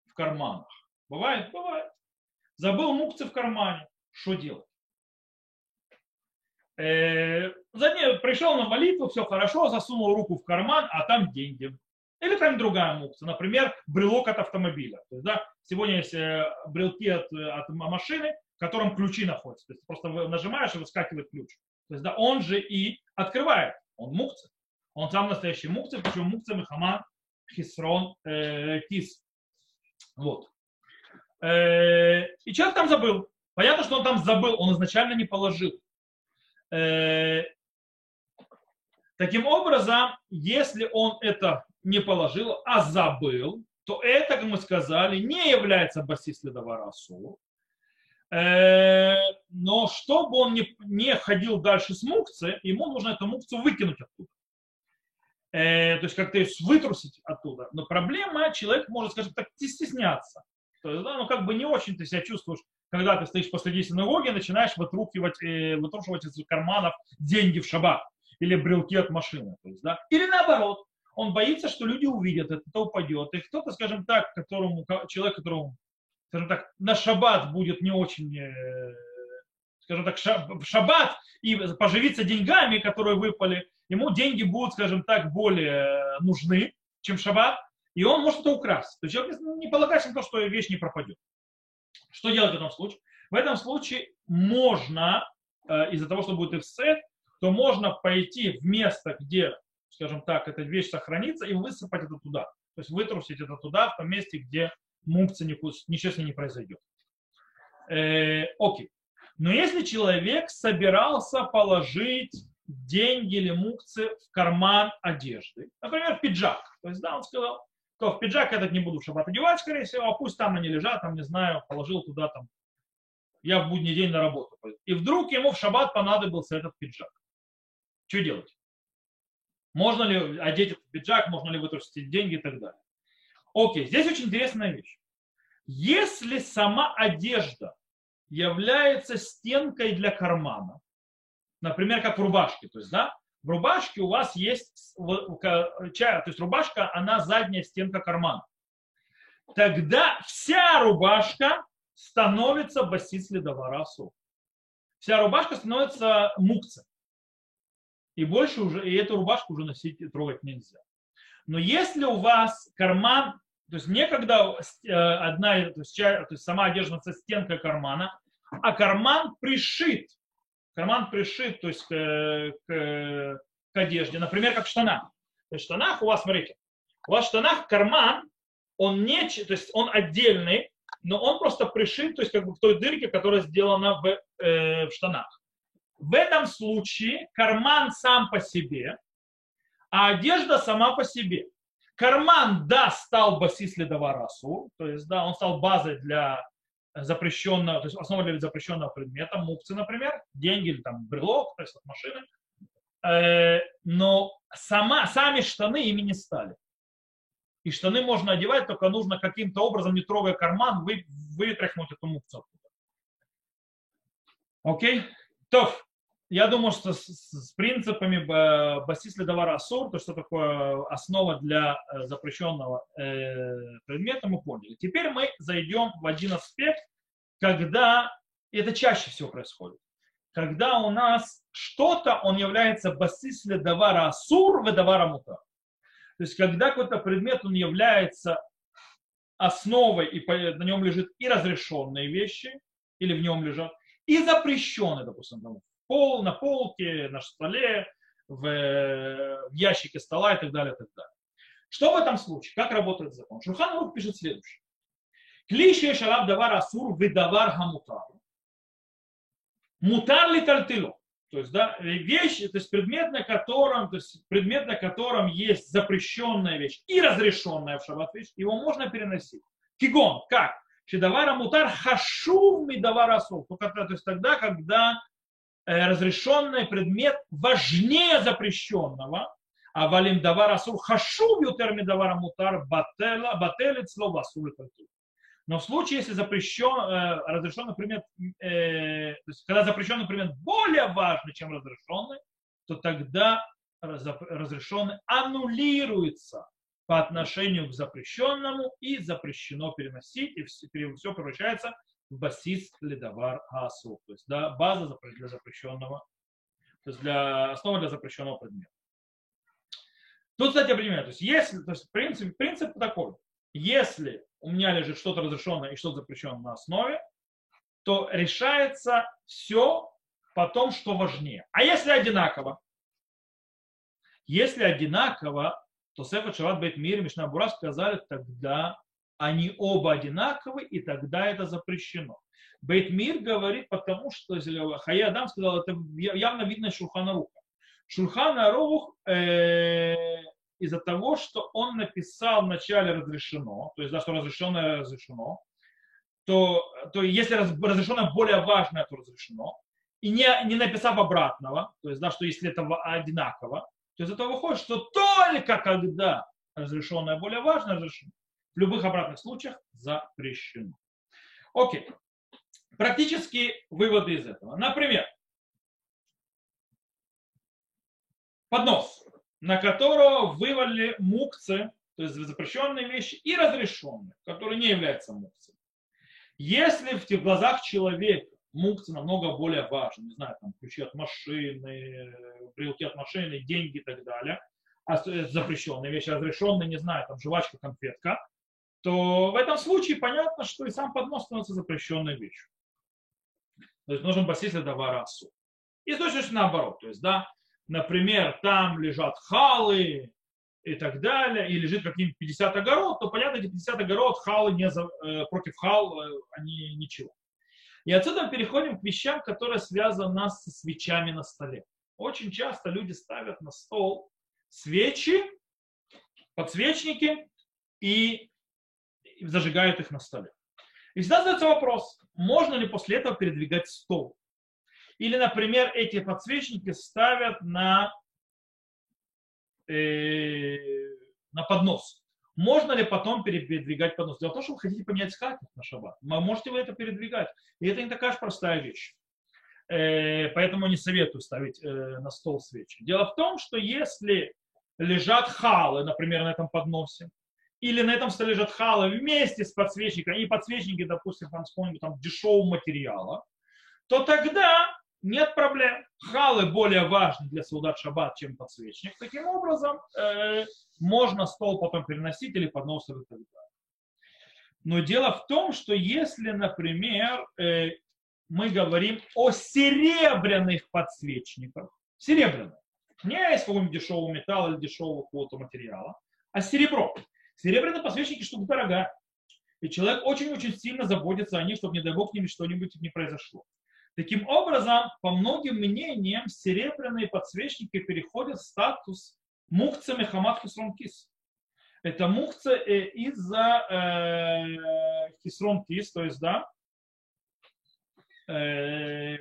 в карманах. Бывает? Бывает. Забыл мукцы в кармане. Что делать? Э, за ней пришел на молитву, все хорошо, засунул руку в карман, а там деньги. Или там другая мукция, например, брелок от автомобиля. То есть, да, сегодня есть э, брелки от, от машины, в котором ключи находятся. То есть просто нажимаешь и выскакивает ключ. То есть да, он же и открывает. Он мукция. Он сам настоящий мукция, причем мукция Мехаман Хисрон э, Кис. Вот. Э, и человек там забыл. Понятно, что он там забыл, он изначально не положил. Э, таким образом, если он это не положил, а забыл, то это, как мы сказали, не является басис следовара. Э, но чтобы он не, не ходил дальше с мукцы, ему нужно эту мукцию выкинуть оттуда. Э, то есть как-то вытрусить оттуда. Но проблема, человек может, скажем так, стесняться. То есть, да, ну как бы не очень ты себя чувствуешь когда ты стоишь посреди синагоги, начинаешь вытрухивать, э, вытрушивать из карманов деньги в шаббат или брелки от машины. То есть, да? Или наоборот, он боится, что люди увидят это, то упадет. И кто-то, скажем так, которому, человек, которому, скажем так, на шаббат будет не очень, э, скажем так, в шаббат и поживиться деньгами, которые выпали, ему деньги будут, скажем так, более нужны, чем шаббат, и он может это украсть. То есть человек не полагается на то, что вещь не пропадет. Что делать в этом случае? В этом случае можно, э, из-за того, что будет офсет, то можно пойти в место, где, скажем так, эта вещь сохранится, и высыпать это туда. То есть вытрусить это туда, в том месте, где мункция нечестно не произойдет. Э, окей. Но если человек собирался положить деньги или мукцы в карман одежды, например, пиджак, то есть, да, он сказал, то в пиджак этот не буду в шаббат одевать, скорее всего, а пусть там они лежат, там, не знаю, положил туда там, я в будний день на работу. И вдруг ему в шаббат понадобился этот пиджак. Что делать? Можно ли одеть этот пиджак, можно ли вытрусить деньги и так далее. Окей, здесь очень интересная вещь. Если сама одежда является стенкой для кармана, например, как в рубашке, то есть, да, в рубашке у вас есть, то есть рубашка, она задняя стенка кармана. Тогда вся рубашка становится басис ледоварасу. Вся рубашка становится мукцем. И больше уже, и эту рубашку уже носить и трогать нельзя. Но если у вас карман, то есть не когда э, одна, то есть, то есть сама одежда со стенкой кармана, а карман пришит, карман пришит, то есть к, к, к одежде, например, как в штанах. То есть в штанах у вас, смотрите, у вас в штанах карман, он не, то есть он отдельный, но он просто пришит, то есть как бы к той дырке, которая сделана в, э, в штанах. В этом случае карман сам по себе, а одежда сама по себе. Карман, да, стал басис ледоварасу, то есть, да, он стал базой для запрещенного, то есть основой для запрещенного предмета, мукцы, например, деньги или там брелок, то есть от машины. Э, но сама, сами штаны ими не стали. И штаны можно одевать, только нужно каким-то образом, не трогая карман, вы, вытряхнуть эту мукцу. Окей? То, я думаю, что с, с принципами басис ледовара асур, то, что такое основа для э, запрещенного э, предмета, мы поняли. Теперь мы зайдем в один аспект, когда это чаще всего происходит. Когда у нас что-то, он является басис ледовара асур, ведовара мутар. То есть, когда какой-то предмет, он является основой, и на нем лежит и разрешенные вещи, или в нем лежат, и запрещенные, допустим, там, пол, на полке, на столе, в, в ящике стола и так далее, и так далее. Что в этом случае? Как работает закон? Шурхан пишет следующее. Клише шалав давар асур выдавар хамутар. Мутар ли тальтило? То есть, да, вещь, то есть предмет, на котором, то есть предмет, на котором есть запрещенная вещь и разрешенная в шаббат вещь, его можно переносить. Кигон, как? Шедавара мутар хашув мидавара асур. Только то есть тогда, когда разрешенный предмет важнее запрещенного, а валим давар асур хашув ютер мидавара мутар бателит слово асур но в случае, если запрещен, э, разрешенный предмет, э, то есть когда запрещенный предмет более важный, чем разрешенный, то тогда разрешенный аннулируется по отношению к запрещенному и запрещено переносить, и все, все превращается в басис ледовар асу, то есть да, база для запрещенного, то есть для основа для запрещенного предмета. Тут, кстати, определение, то есть если, то есть принцип, принцип такой, если у меня лежит что-то разрешенное и что-то запрещенное на основе, то решается все по том, что важнее. А если одинаково? Если одинаково, то Сефа Шават Бейт Мир и Мишна Бура сказали, тогда они оба одинаковы, и тогда это запрещено. Бейт Мир говорит, потому что Хая Адам сказал, это явно видно Шурхана Руха. Шурхана Рух э, из-за того, что он написал вначале разрешено, то есть, да, что разрешенное разрешено, то, то если разрешенное более важное, то разрешено, и не, не написав обратного, то есть, да, что если это одинаково, то из этого выходит, что только когда разрешенное более важное разрешено, в любых обратных случаях запрещено. Окей. Практические выводы из этого. Например, поднос на которого вывалили мукцы, то есть запрещенные вещи, и разрешенные, которые не являются мукцами. Если в глазах человека мукцы намного более важны, не знаю, там ключи от машины, брелки от машины, деньги и так далее, а запрещенные вещи, разрешенные, не знаю, там жвачка, конфетка, то в этом случае понятно, что и сам поднос становится запрещенной вещью. То есть нужен басис для даварасу. И точно наоборот. То есть, да, например, там лежат халы и так далее, и лежит каким-нибудь 50 огород, то понятно, эти 50 огород, халы не за, э, против хал, э, они ничего. И отсюда мы переходим к вещам, которые связаны со свечами на столе. Очень часто люди ставят на стол свечи, подсвечники и зажигают их на столе. И всегда задается вопрос, можно ли после этого передвигать стол? Или, например, эти подсвечники ставят на, э, на поднос. можно ли потом передвигать поднос? Дело в том, что вы хотите поменять скатерть на шаббат. Можете вы это передвигать. И это не такая же простая вещь. Э, поэтому не советую ставить э, на стол свечи. Дело в том, что если лежат халы, например, на этом подносе, или на этом столе лежат халы вместе с подсвечником, и подсвечники, допустим, там, какого-нибудь там дешевого материала, то тогда нет проблем. Халы более важны для солдат шаббат, чем подсвечник. Таким образом, э, можно стол потом переносить или поднос и так далее. Но дело в том, что если, например, э, мы говорим о серебряных подсвечниках, серебряных, не из какого-нибудь дешевого металла или дешевого какого-то материала, а серебро. Серебряные подсвечники штука дорогая. И человек очень-очень сильно заботится о них, чтобы, не дай бог, ними что-нибудь не произошло. Таким образом, по многим мнениям, серебряные подсвечники переходят в статус мукца мехамат хисронкис. Это мукца э, из-за э, хисронкис, то есть, да, э,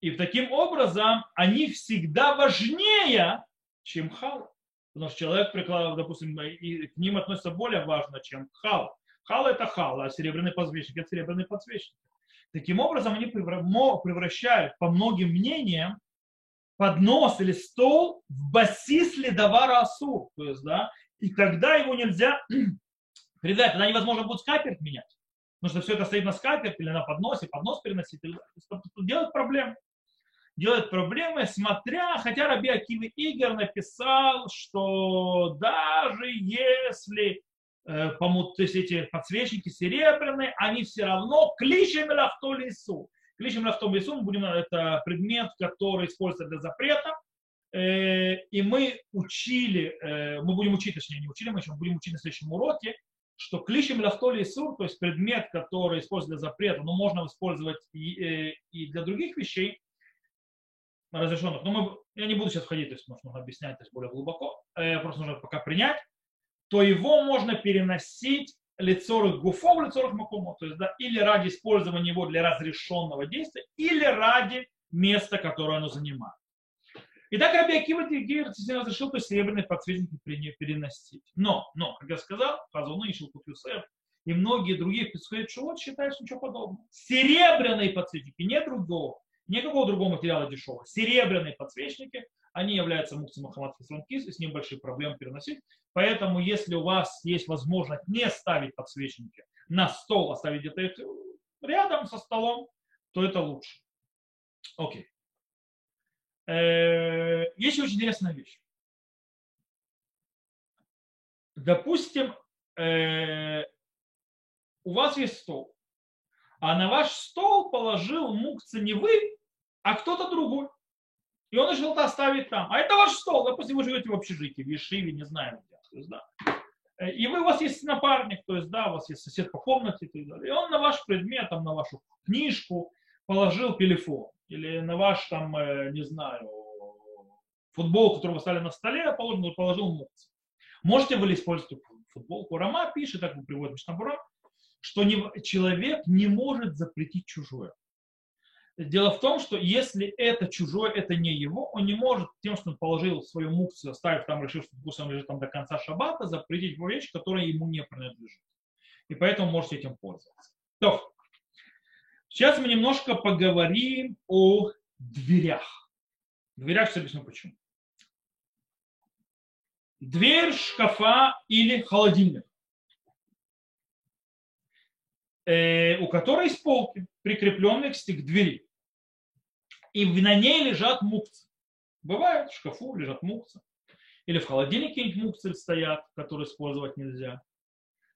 и таким образом они всегда важнее, чем хал. Потому что человек, допустим, и к ним относится более важно, чем хал. Хал это хал, а серебряный подсвечник это серебряный подсвечник. Таким образом, они превращают, по многим мнениям, поднос или стол в басис ледовара асур. То есть, да, и тогда его нельзя передать, тогда невозможно будет скатерть менять. Потому что все это стоит на скатерть или на подносе, поднос переносить. Делает проблемы. Делает проблемы, смотря, хотя Раби Акивы Игор написал, что даже если Э, то есть эти подсвечники серебряные, они все равно кличем лавто лесу. Кличем лавто лесу, мы будем, это предмет, который используется для запрета. Э, и мы учили, э, мы будем учить, точнее не учили, мы еще будем учить на следующем уроке, что кличем лавто лесу, то есть предмет, который используется для запрета, но можно использовать и, и для других вещей, разрешенных. Но мы, я не буду сейчас входить, то есть можно объяснять то есть более глубоко, просто нужно пока принять то его можно переносить лицорых гуфов, лицорых макумов, то есть, да, или ради использования его для разрешенного действия, или ради места, которое оно занимает. И так Раби Акива разрешил то серебряные подсвечники переносить. Но, но, как я сказал, Хазуны, Шилкут Юсеф и многие другие Шуот считают, что ничего подобного. Серебряные подсвечники, не другого, никакого другого материала дешевого. Серебряные подсвечники, они являются мукцем Мухаммад Хисранкис, и с ним большие проблемы переносить. Поэтому, если у вас есть возможность не ставить подсвечники на стол, оставить где-то их рядом со столом, то это лучше. Окей. Э, есть очень интересная вещь. Допустим, э, у вас есть стол, а на ваш стол положил мукца не вы, а кто-то другой. И он решил это оставить там. А это ваш стол. Допустим, вы живете в общежитии, в Ешиве, не знаю где. То есть, да. Э, и вы, у вас есть напарник, то есть, да, у вас есть сосед по комнате и так далее. И он на ваш предмет, там, на вашу книжку положил телефон. Или на ваш, там, э, не знаю, футбол, который вы стали на столе, положил, положил мукс. Можете вы использовать футболку? Рама пишет, так вы приводите Мишнабура, что не, человек не может запретить чужое. Дело в том, что если это чужое, это не его, он не может тем, что он положил свою мукцию, оставив там, решив, что вкус он лежит там до конца шаббата, запретить его вещь, которая ему не принадлежит. И поэтому можете этим пользоваться. То, сейчас мы немножко поговорим о дверях. Дверях все объясню почему. Дверь шкафа или холодильник. Э, у которой есть полки, прикрепленные к двери. И на ней лежат мукцы. Бывает, в шкафу лежат мукцы. Или в холодильнике мукцы стоят, которые использовать нельзя.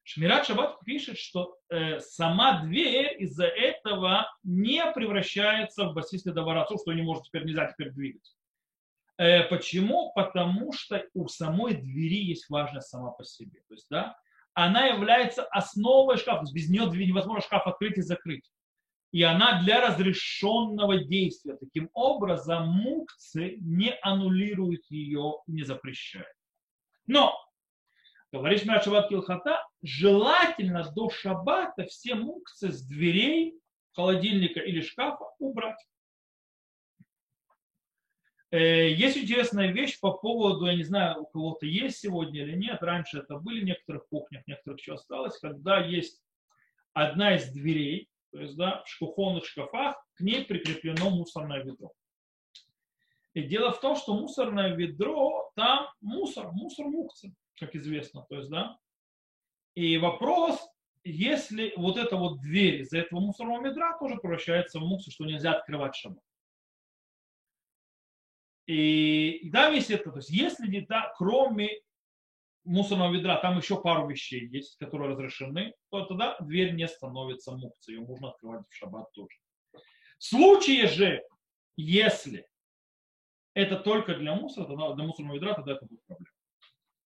Шмират Шаббат пишет, что э, сама дверь из-за этого не превращается в басис ледоворацу, что не может теперь нельзя теперь двигать. Э, почему? Потому что у самой двери есть важность сама по себе. То есть, да, она является основой шкафа. Без нее невозможно шкаф открыть и закрыть. И она для разрешенного действия. Таким образом, мукцы не аннулируют ее, не запрещают. Но, говорит Шмират Шаббат Килхата, желательно до шаббата все мукцы с дверей холодильника или шкафа убрать. Э, есть интересная вещь по поводу, я не знаю, у кого-то есть сегодня или нет, раньше это были в некоторых кухнях, в некоторых еще осталось, когда есть одна из дверей, то есть да, в кухонных шкафах, к ней прикреплено мусорное ведро. И дело в том, что мусорное ведро, там мусор, мусор мукцы, как известно. То есть, да? И вопрос, если вот эта вот дверь из-за этого мусорного ведра тоже превращается в муксу, что нельзя открывать шаббат. И да, если это, то есть если да, кроме мусорного ведра там еще пару вещей есть, которые разрешены, то тогда дверь не становится мукцией, ее можно открывать в шаббат тоже. В случае же, если это только для мусора, тогда для мусорного ведра, тогда это будет проблема.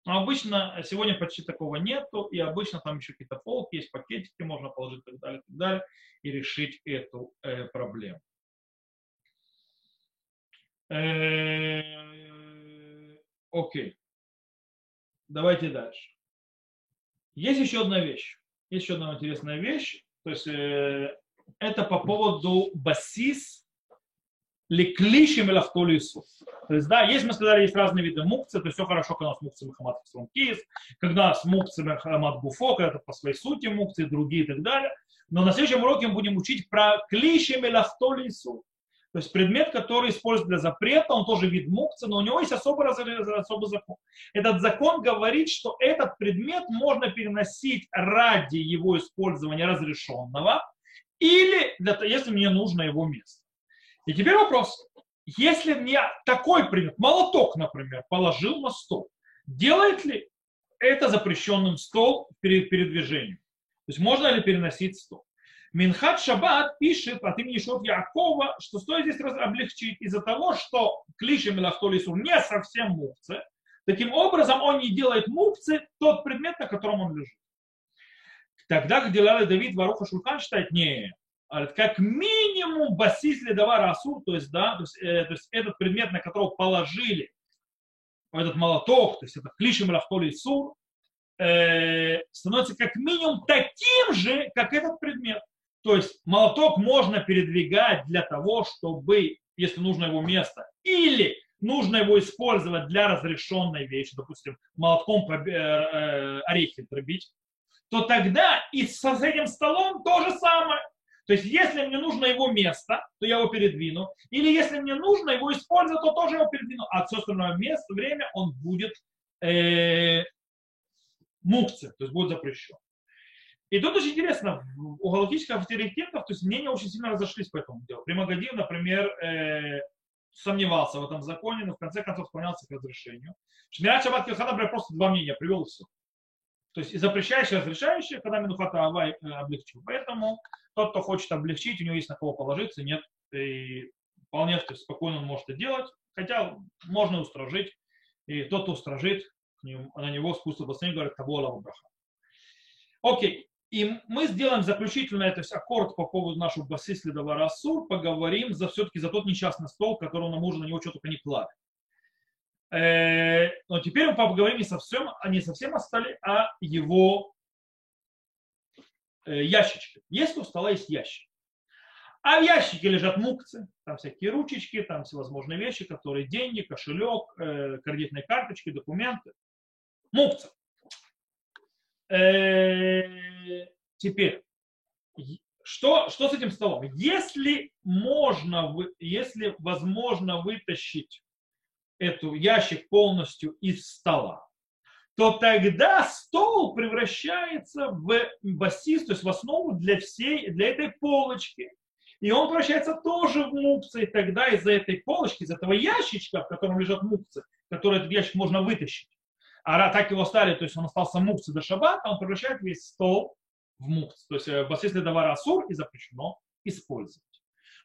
Но обычно сегодня почти такого нету, и обычно там еще какие-то полки есть, пакетики можно положить и так далее, и так далее, и решить эту э, проблему. Э, окей. Давайте дальше. Есть еще одна вещь. Есть еще одна интересная вещь. То есть э, это по поводу басис леклишим и лахтолису. То есть, да, есть, мы сказали, есть разные виды мукцы, то есть все хорошо, когда у нас мукцы махамат кейс, когда у нас мукцы махамат гуфо, когда это по своей сути мукцы, другие и так далее. Но на следующем уроке мы будем учить про клишим и лахтолису. То есть предмет, который используют для запрета, он тоже вид мукцы, но у него есть особый, особый закон. Этот закон говорит, что этот предмет можно переносить ради его использования разрешенного или для, если мне нужно его место. И теперь вопрос. Если мне такой предмет, молоток, например, положил на стол, делает ли это запрещенным стол перед передвижением? То есть можно ли переносить стол? Минхат Шаббат пишет от имени Шот Якова, что стоит здесь облегчить из-за того, что клишем или не совсем мукцы. Таким образом, он не делает мукцы тот предмет, на котором он лежит. Тогда, где Лали Давид Варуха Шулкан считает, не, как минимум басис ледовар асур, то есть, да, то есть, э, то есть этот предмет, на которого положили этот молоток, то есть это клишем рафтоли э, становится как минимум таким же, как этот предмет. То есть молоток можно передвигать для того, чтобы, если нужно его место, или нужно его использовать для разрешенной вещи, допустим, молотком э, э, орехи дробить, то тогда и с этим столом то же самое. То есть, если мне нужно его место, то я его передвину. Или если мне нужно его использовать, то тоже его передвину. А все остальное место, время он будет э, мукция, то есть будет запрещен. И тут очень интересно, у галактических авторитетов, то есть мнения очень сильно разошлись по этому делу. Примагадив, например, э, сомневался в этом законе, но в конце концов склонялся к разрешению. Шмират Шаббат Килхан, например, просто два мнения привел и все. То есть и запрещающий, и разрешающий, когда Минухата Авай э, облегчил. Поэтому тот, кто хочет облегчить, у него есть на кого положиться, нет, и вполне спокойно он может это делать, хотя можно устражить, и тот, кто устражит, на него спустя последний говорит, того Аллаху браха. Окей, и мы сделаем заключительный это аккорд по поводу нашего басисли Даварасур, поговорим за, все-таки за тот несчастный стол, который нам можно на него что-то не клали. Э, но теперь мы поговорим не совсем, а не совсем о столе, а его Э, ящички. Есть у стола есть ящик. А в ящике лежат мукцы, там всякие ручечки, там всевозможные вещи, которые деньги, кошелек, э, кредитные карточки, документы. Мукцы. Э, теперь, что, что с этим столом? Если можно, если возможно вытащить эту ящик полностью из стола, то тогда стол превращается в басист, то есть в основу для всей, для этой полочки. И он превращается тоже в мукцы, и тогда из-за этой полочки, из этого ящичка, в котором лежат мукцы, который этот ящик можно вытащить, а так его стали, то есть он остался мукцы до шаббата, он превращает весь стол в мукцы. То есть э, басист для товара асур и запрещено использовать.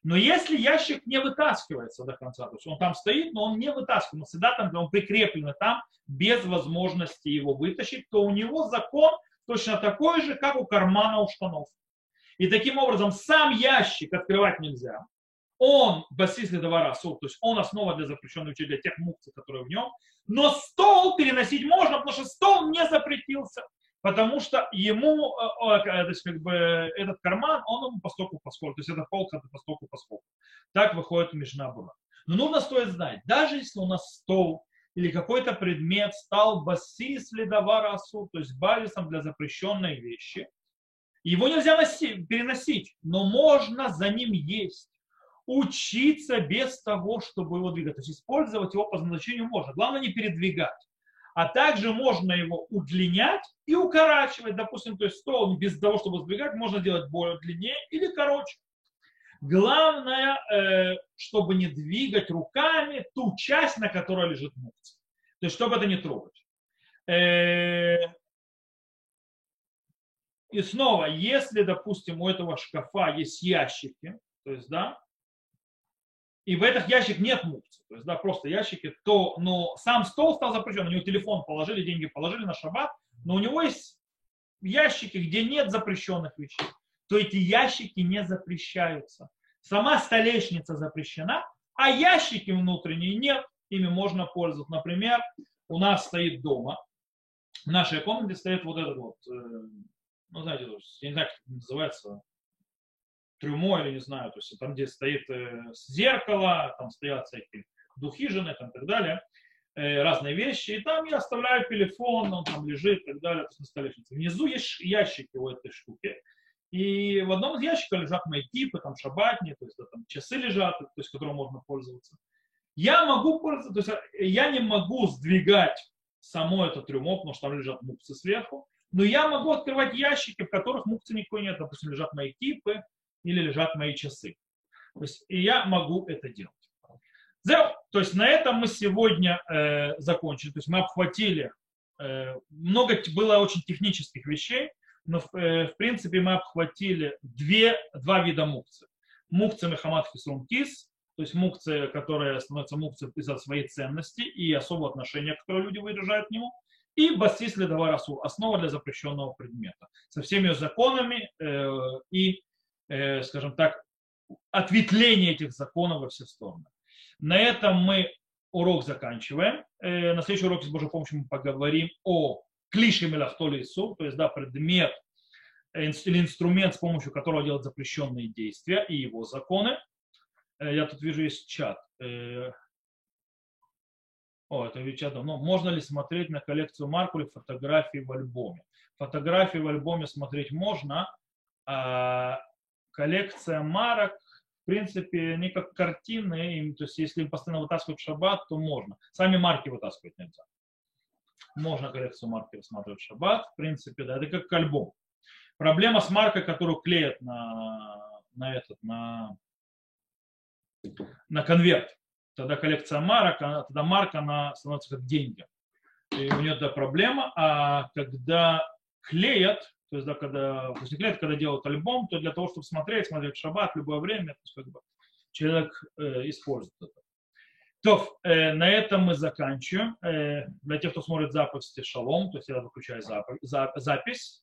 Но если ящик не вытаскивается до конца, то есть он там стоит, но он не вытаскивается, он всегда там, он прикреплен там, без возможности его вытащить, то у него закон точно такой же, как у кармана у штанов. И таким образом сам ящик открывать нельзя. Он басис для товара то есть он основа для учения для тех мукций, которые в нем. Но стол переносить можно, потому что стол не запретился потому что ему э, то есть, как бы, этот карман, он ему постоку поскольку, то есть это полка это постоку поскольку. Так выходит Мишна была. Но нужно стоит знать, даже если у нас стол или какой-то предмет стал басис ледовара асу, то есть базисом для запрещенной вещи, его нельзя носить, переносить, но можно за ним есть. Учиться без того, чтобы его двигать. То есть использовать его по назначению можно. Главное не передвигать. А также можно его удлинять и укорачивать. Допустим, то есть стол без того, чтобы сдвигать, можно делать более длиннее или короче. Главное, э, чтобы не двигать руками ту часть, на которой лежит мукция. То есть, чтобы это не трогать. Э, и снова, если, допустим, у этого шкафа есть ящики, то есть, да, и в этих ящиках нет мукции, то есть, да, просто ящики, то, но сам стол стал запрещен, у него телефон положили, деньги положили на шаббат, но у него есть ящики, где нет запрещенных вещей, то эти ящики не запрещаются. Сама столешница запрещена, а ящики внутренние нет, ими можно пользоваться. Например, у нас стоит дома, в нашей комнате стоит вот этот вот, э, ну, знаете, я не знаю, как это называется, трюмо или не знаю, то есть там, где стоит э, зеркало, там стоят всякие духи жены там, и так далее, э, разные вещи, и там я оставляю телефон, он там лежит и так далее, то есть на столешнице. Внизу есть ящики у этой штуки, и в одном из ящиков лежат мои типы, там шабатни, то есть да, там часы лежат, то есть которым можно пользоваться. Я могу пользоваться, то есть э, я не могу сдвигать само это трюмо, потому что там лежат мукцы сверху, но я могу открывать ящики, в которых мукцы никакой нет, допустим, лежат мои типы или лежат мои часы. То есть и я могу это делать. То есть на этом мы сегодня э, закончили. То есть мы обхватили, э, много было очень технических вещей, но в, э, в принципе мы обхватили две, два вида мукцы. Мукция Мехамад Хисрун Кис, то есть мукция, которая становится мукцией из-за своей ценности и особого отношения, которое люди выражают к нему, и басис ледовар асур, основа для запрещенного предмета, со всеми законами э, и, э, скажем так, ответвление этих законов во все стороны. На этом мы урок заканчиваем. Э, на следующем уроке с Божьей помощью мы поговорим о клише мелахтоли сур, то есть да, предмет э, или инструмент, с помощью которого делать запрещенные действия и его законы. Я тут вижу есть чат. О, это чат. Ну, можно ли смотреть на коллекцию Марку или фотографии в альбоме? Фотографии в альбоме смотреть можно. А коллекция марок, в принципе, они как картины. То есть, если постоянно вытаскивать шаббат, то можно. Сами марки вытаскивать нельзя можно коллекцию марки рассматривать в шаббат, в принципе, да, это как альбом. Проблема с маркой, которую клеят на, на этот, на, на конверт. Тогда коллекция марок, тогда марка, она становится как деньги. И у нее это проблема. А когда клеят, то есть, да, когда, то есть когда делают альбом, то для того, чтобы смотреть, смотреть в шаббат в любое время, то есть, как бы, человек э, использует это. То, э, на этом мы заканчиваем. Э, для тех, кто смотрит запись, шалом, то есть я выключаю запись.